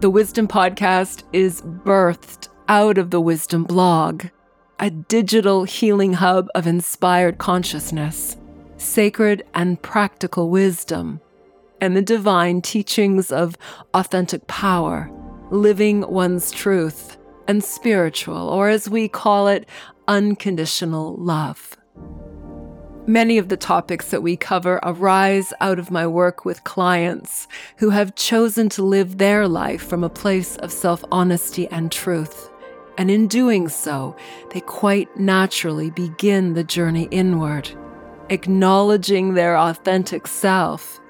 The Wisdom Podcast is birthed out of the Wisdom blog, a digital healing hub of inspired consciousness, sacred and practical wisdom, and the divine teachings of authentic power, living one's truth, and spiritual, or as we call it, unconditional love. Many of the topics that we cover arise out of my work with clients who have chosen to live their life from a place of self honesty and truth. And in doing so, they quite naturally begin the journey inward, acknowledging their authentic self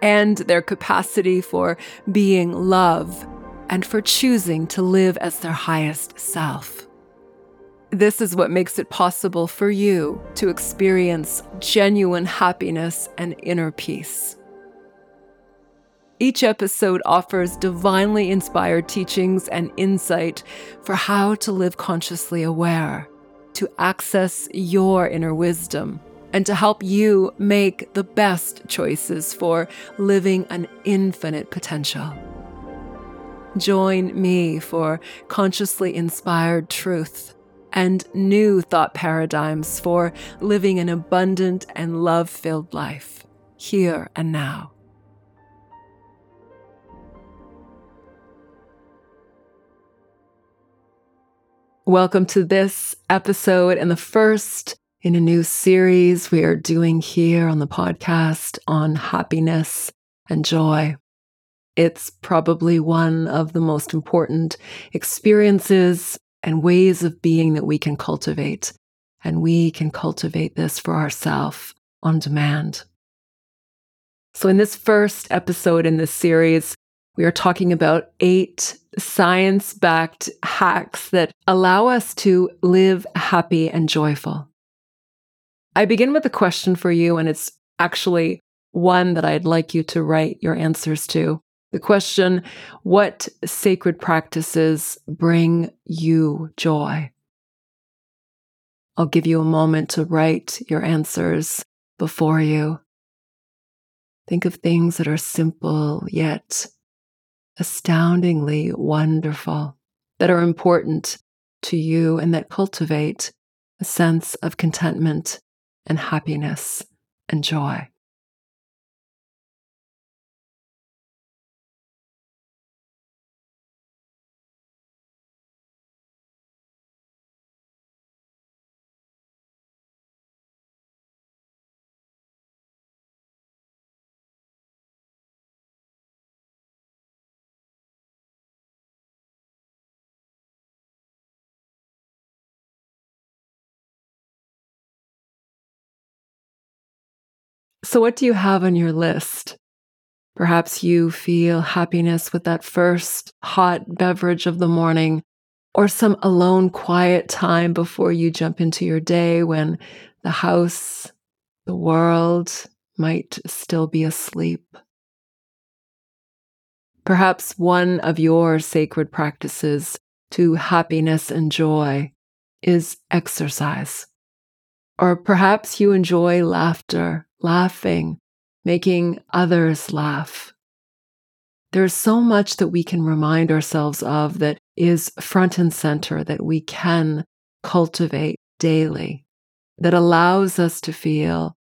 and their capacity for being love and for choosing to live as their highest self. This is what makes it possible for you to experience genuine happiness and inner peace. Each episode offers divinely inspired teachings and insight for how to live consciously aware, to access your inner wisdom, and to help you make the best choices for living an infinite potential. Join me for consciously inspired truth and new thought paradigms for living an abundant and love filled life, here and now. Welcome to this episode and the first in a new series we are doing here on the podcast on happiness and joy. It's probably one of the most important experiences and ways of being that we can cultivate. And we can cultivate this for ourselves on demand. So, in this first episode in this series, we are talking about eight science backed hacks that allow us to live happy and joyful. I begin with a question for you, and it's actually one that I'd like you to write your answers to. The question What sacred practices bring you joy? I'll give you a moment to write your answers before you. Think of things that are simple yet astoundingly wonderful, that are important to you, and that cultivate a sense of contentment and happiness and joy. So, what do you have on your list? Perhaps you feel happiness with that first hot beverage of the morning, or some alone quiet time before you jump into your day when the house, the world might still be asleep. Perhaps one of your sacred practices to happiness and joy is exercise. Or perhaps you enjoy laughter laughing, making others laugh. There's so much that we can remind ourselves of that is front and center that we can cultivate daily, that allows us to feel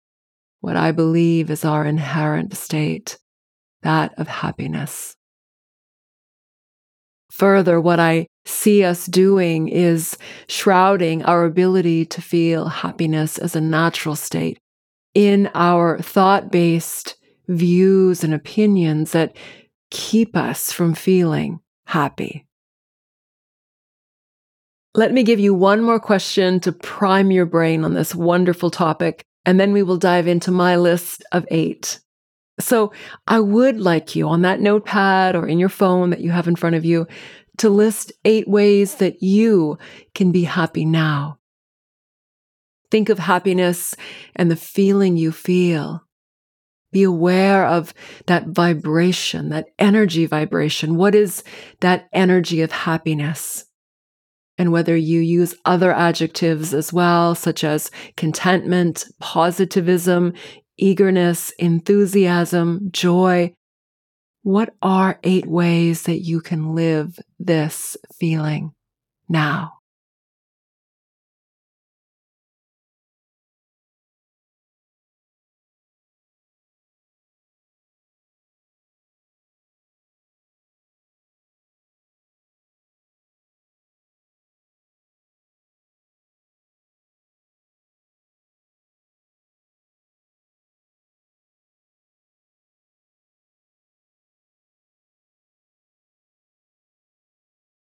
what I believe is our inherent state, that of happiness. Further, what I see us doing is shrouding our ability to feel happiness as a natural state in our thought based views and opinions that keep us from feeling happy. Let me give you one more question to prime your brain on this wonderful topic, and then we will dive into my list of eight. So, I would like you on that notepad or in your phone that you have in front of you to list eight ways that you can be happy now. Think of happiness and the feeling you feel. Be aware of that vibration, that energy vibration. What is that energy of happiness? And whether you use other adjectives as well, such as contentment, positivism, eagerness, enthusiasm, joy, What are eight ways that you can live this feeling now?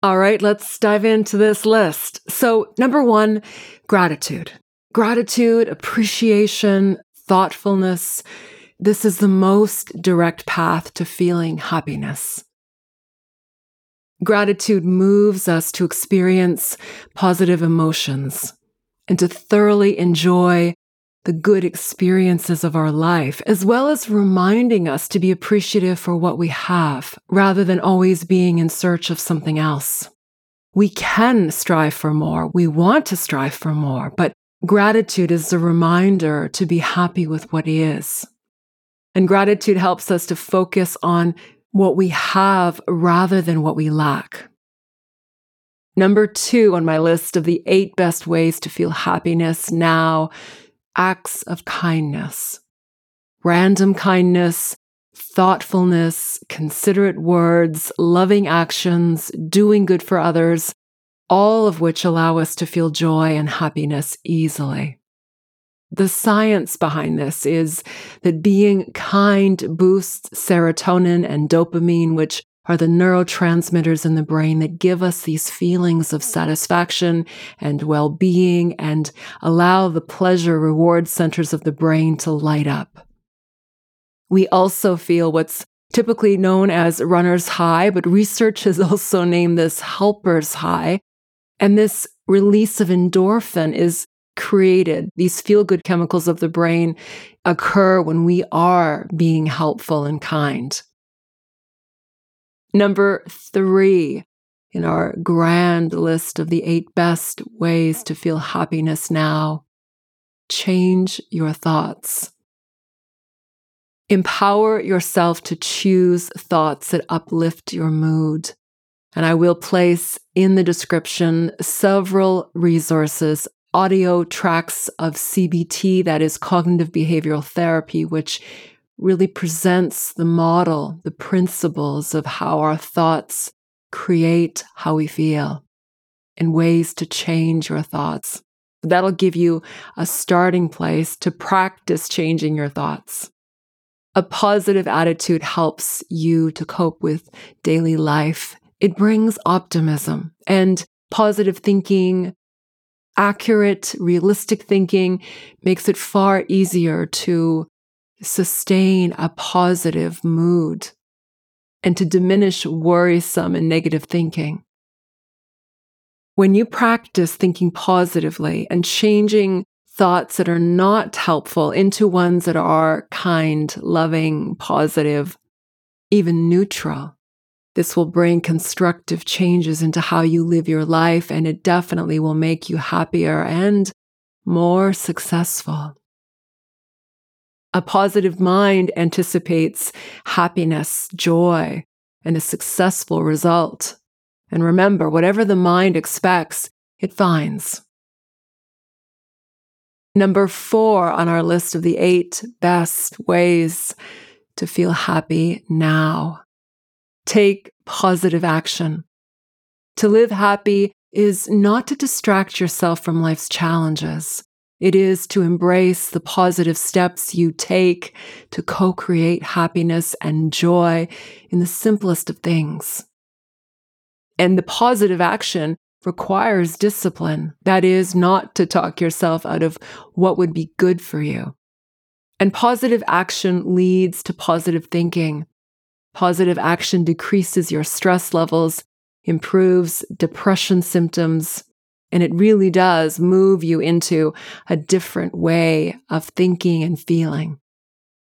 All right, let's dive into this list. So, number one, gratitude. Gratitude, appreciation, thoughtfulness. This is the most direct path to feeling happiness. Gratitude moves us to experience positive emotions and to thoroughly enjoy the good experiences of our life, as well as reminding us to be appreciative for what we have rather than always being in search of something else. We can strive for more. We want to strive for more, but gratitude is a reminder to be happy with what is. And gratitude helps us to focus on what we have rather than what we lack. Number two on my list of the eight best ways to feel happiness now acts of kindness, random kindness, thoughtfulness, considerate words, loving actions, doing good for others, all of which allow us to feel joy and happiness easily. The science behind this is that being kind boosts serotonin and dopamine, which are the neurotransmitters in the brain that give us these feelings of satisfaction and well being and allow the pleasure reward centers of the brain to light up. We also feel what's typically known as runner's high, but research has also named this helper's high. And this release of endorphin is created. These feel good chemicals of the brain occur when we are being helpful and kind. Number three in our grand list of the eight best ways to feel happiness now change your thoughts. Empower yourself to choose thoughts that uplift your mood. And I will place in the description several resources, audio tracks of CBT, that is cognitive behavioral therapy, which really presents the model, the principles of how our thoughts create how we feel and ways to change your thoughts. That'll give you a starting place to practice changing your thoughts. A positive attitude helps you to cope with daily life. It brings optimism and positive thinking, accurate, realistic thinking makes it far easier to sustain a positive mood and to diminish worrisome and negative thinking. When you practice thinking positively and changing thoughts that are not helpful into ones that are kind, loving, positive, even neutral, this will bring constructive changes into how you live your life, and it definitely will make you happier and more successful. A positive mind anticipates happiness, joy, and a successful result. And remember, whatever the mind expects, it finds. Number four on our list of the eight best ways to feel happy now. Take positive action. To live happy is not to distract yourself from life's challenges. It is to embrace the positive steps you take to co create happiness and joy in the simplest of things. And the positive action requires discipline. That is, not to talk yourself out of what would be good for you. And positive action leads to positive thinking. Positive action decreases your stress levels, improves depression symptoms, and it really does move you into a different way of thinking and feeling.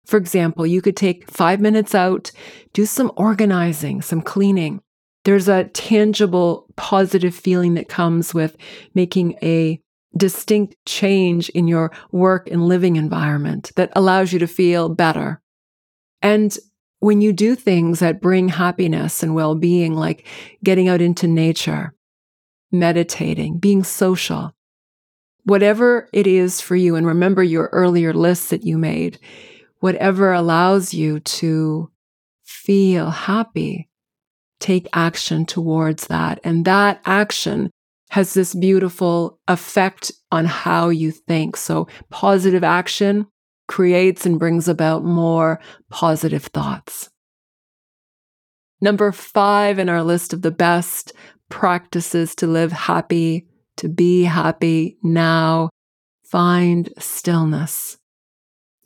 For example, you could take five minutes out, do some organizing, some cleaning. There's a tangible, positive feeling that comes with making a distinct change in your work and living environment that allows you to feel better. And when you do things that bring happiness and well being, like getting out into nature, meditating, being social, whatever it is for you, and remember your earlier lists that you made, whatever allows you to feel happy, take action towards that. And that action has this beautiful effect on how you think. So positive action creates and brings about more positive thoughts. Number five in our list of the best practices to live happy, to be happy now, find stillness.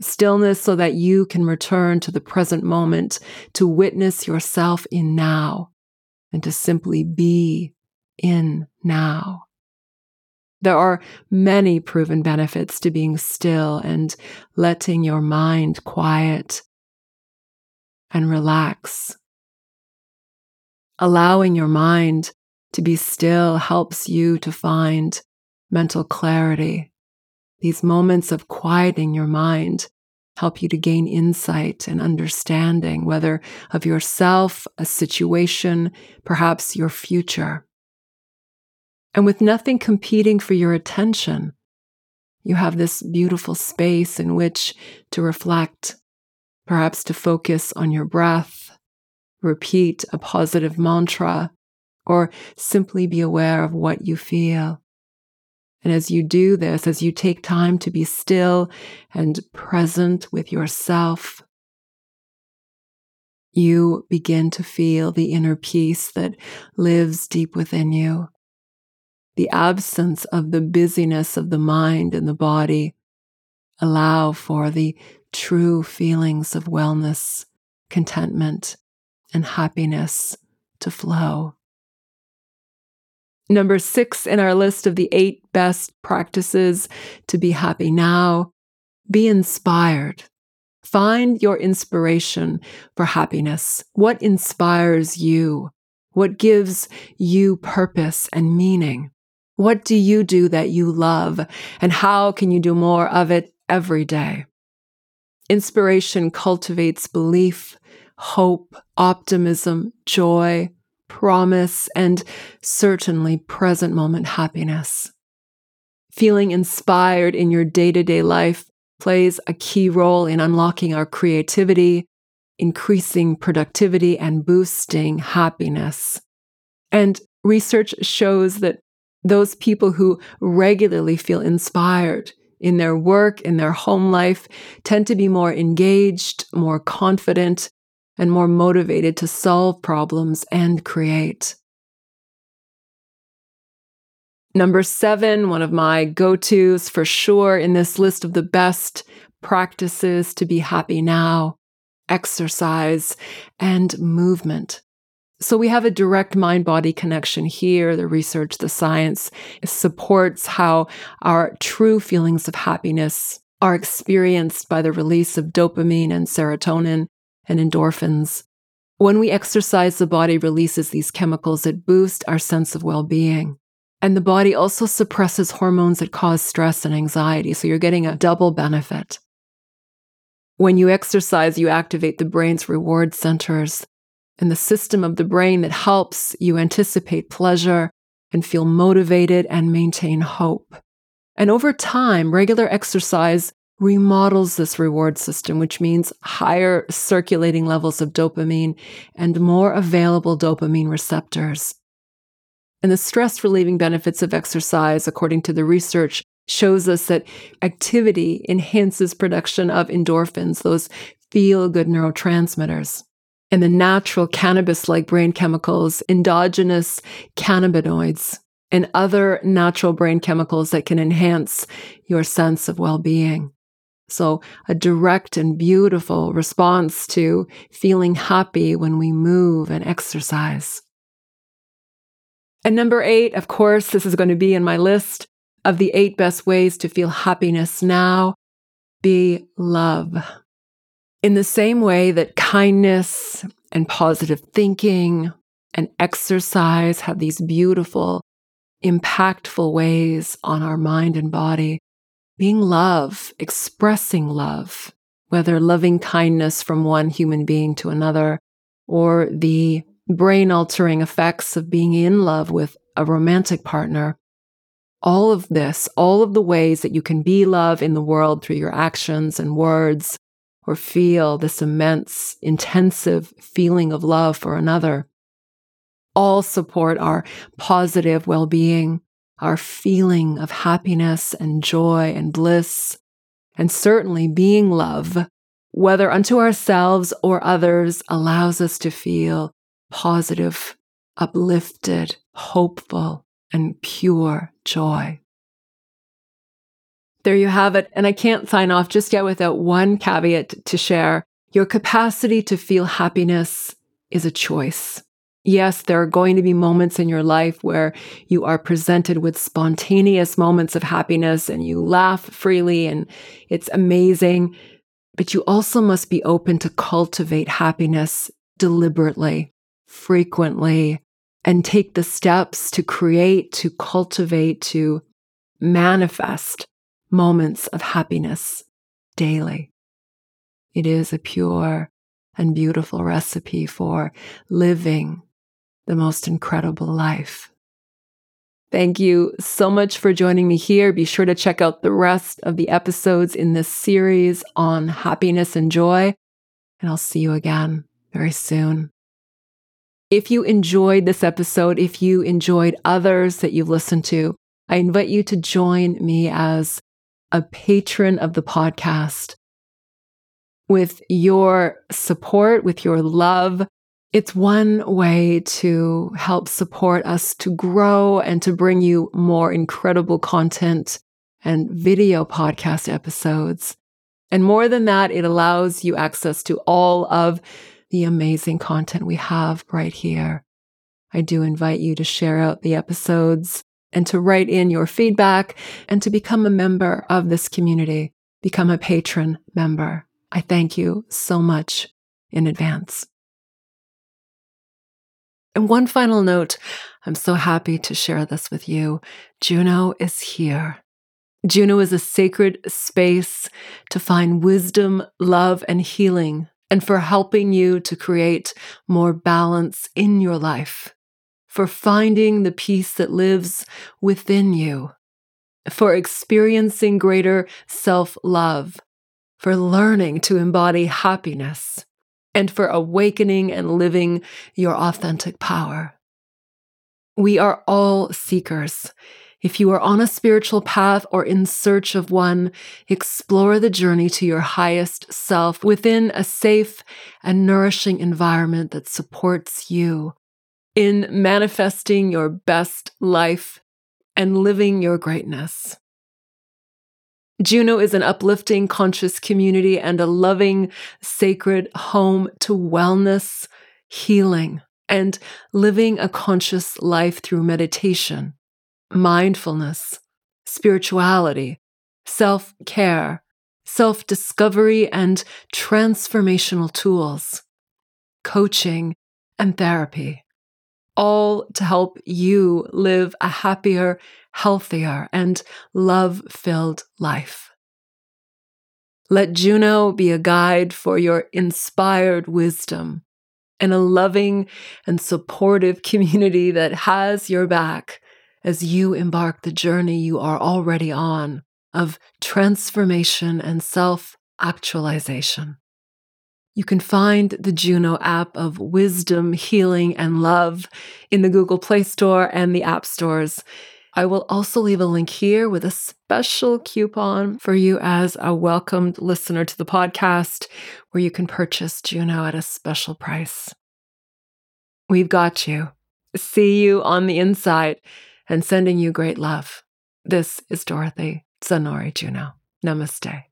Stillness so that you can return to the present moment, to witness yourself in now, and to simply be in now. There are many proven benefits to being still and letting your mind quiet and relax. Allowing your mind to be still helps you to find mental clarity. These moments of quieting your mind help you to gain insight and understanding, whether of yourself, a situation, perhaps your future. And with nothing competing for your attention, you have this beautiful space in which to reflect, perhaps to focus on your breath, repeat a positive mantra, or simply be aware of what you feel. And as you do this, as you take time to be still and present with yourself, you begin to feel the inner peace that lives deep within you the absence of the busyness of the mind and the body allow for the true feelings of wellness, contentment, and happiness to flow. Number six in our list of the eight best practices to be happy now be inspired. Find your inspiration for happiness. What inspires you? What gives you purpose and meaning? What do you do that you love? And how can you do more of it every day? Inspiration cultivates belief, hope, optimism, joy, promise, and certainly present moment happiness. Feeling inspired in your day to day life plays a key role in unlocking our creativity, increasing productivity, and boosting happiness. And research shows that those people who regularly feel inspired in their work, in their home life, tend to be more engaged, more confident, and more motivated to solve problems and create. Number seven, one of my go tos for sure in this list of the best practices to be happy now exercise and movement. So we have a direct mind body connection here. The research, the science supports how our true feelings of happiness are experienced by the release of dopamine and serotonin and endorphins. When we exercise, the body releases these chemicals that boost our sense of well being. And the body also suppresses hormones that cause stress and anxiety. So you're getting a double benefit. When you exercise, you activate the brain's reward centers and the system of the brain that helps you anticipate pleasure and feel motivated and maintain hope. And over time, regular exercise remodels this reward system, which means higher circulating levels of dopamine and more available dopamine receptors. And the stress relieving benefits of exercise, according to the research, shows us that activity enhances production of endorphins, those feel good neurotransmitters and the natural cannabis like brain chemicals, endogenous cannabinoids, and other natural brain chemicals that can enhance your sense of well being. So, a direct and beautiful response to feeling happy when we move and exercise. And number eight, of course, this is going to be in my list of the eight best ways to feel happiness now be love. In the same way that kindness and positive thinking and exercise have these beautiful, impactful ways on our mind and body, being love, expressing love, whether loving kindness from one human being to another, or the brain altering effects of being in love with a romantic partner. All of this, all of the ways that you can be love in the world through your actions and words, or feel this immense, intensive feeling of love for another, all support our positive well being, our feeling of happiness and joy and bliss, and certainly being love, whether unto ourselves or others, allows us to feel positive, uplifted, hopeful, and pure joy. There you have it. And I can't sign off just yet without one caveat to share. Your capacity to feel happiness is a choice. Yes, there are going to be moments in your life where you are presented with spontaneous moments of happiness and you laugh freely and it's amazing. But you also must be open to cultivate happiness deliberately, frequently, and take the steps to create, to cultivate, to manifest moments of happiness daily. It is a pure and beautiful recipe for living the most incredible life. Thank you so much for joining me here. Be sure to check out the rest of the episodes in this series on happiness and joy, and I'll see you again very soon. If you enjoyed this episode, if you enjoyed others that you've listened to, I invite you to join me as a patron of the podcast. With your support, with your love, it's one way to help support us to grow and to bring you more incredible content and video podcast episodes. And more than that, it allows you access to all of the amazing content we have right here. I do invite you to share out the episodes and to write in your feedback and to become a member of this community, become a patron member. I thank you so much in advance. And one final note I'm so happy to share this with you. Juno is here. Juno is a sacred space to find wisdom, love, and healing, and for helping you to create more balance in your life, for finding the peace that lives within you, for experiencing greater self love, for learning to embody happiness and for awakening and living your authentic power. We are all seekers. If you are on a spiritual path or in search of one, explore the journey to your highest self within a safe and nourishing environment that supports you in manifesting your best life and living your greatness. Juno is an uplifting, conscious community and a loving, sacred home to wellness, healing, and living a conscious life through meditation, mindfulness, spirituality, self care, self discovery, and transformational tools, coaching, and therapy all to help you live a happier, healthier, and love filled life. Let Juno be a guide for your inspired wisdom and a loving and supportive community that has your back as you embark the journey you are already on of transformation and self actualization. You can find the Juno app of wisdom, healing, and love in the Google Play Store and the App Stores. I will also leave a link here with a special coupon for you as a welcomed listener to the podcast, where you can purchase Juno at a special price. We've got you. See you on the inside and sending you great love. This is Dorothy Zanori Juno. Namaste.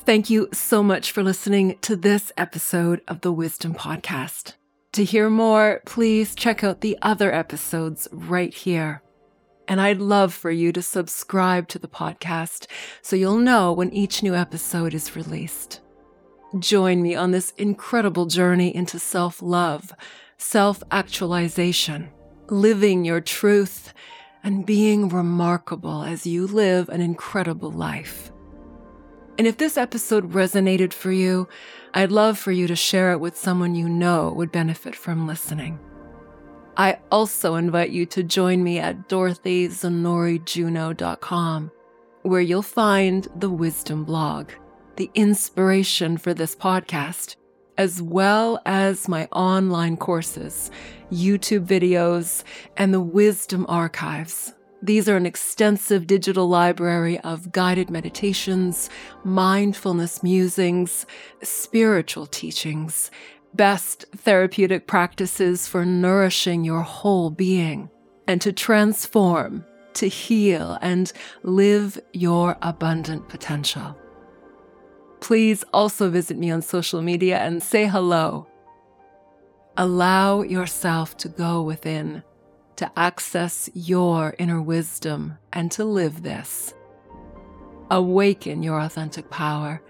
Thank you so much for listening to this episode of the Wisdom Podcast. To hear more, please check out the other episodes right here. And I'd love for you to subscribe to the podcast so you'll know when each new episode is released. Join me on this incredible journey into self love, self actualization, living your truth, and being remarkable as you live an incredible life. And if this episode resonated for you, I'd love for you to share it with someone you know would benefit from listening. I also invite you to join me at dorothyzanorijuno.com, where you'll find the Wisdom blog, the inspiration for this podcast, as well as my online courses, YouTube videos, and the Wisdom archives. These are an extensive digital library of guided meditations, mindfulness musings, spiritual teachings, best therapeutic practices for nourishing your whole being and to transform, to heal, and live your abundant potential. Please also visit me on social media and say hello. Allow yourself to go within, to access your inner wisdom, and to live this. Awaken your authentic power,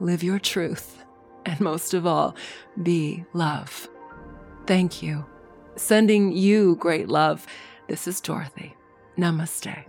live your truth and most of all, be love. Thank you. Sending you great love. This is Dorothy. Namaste.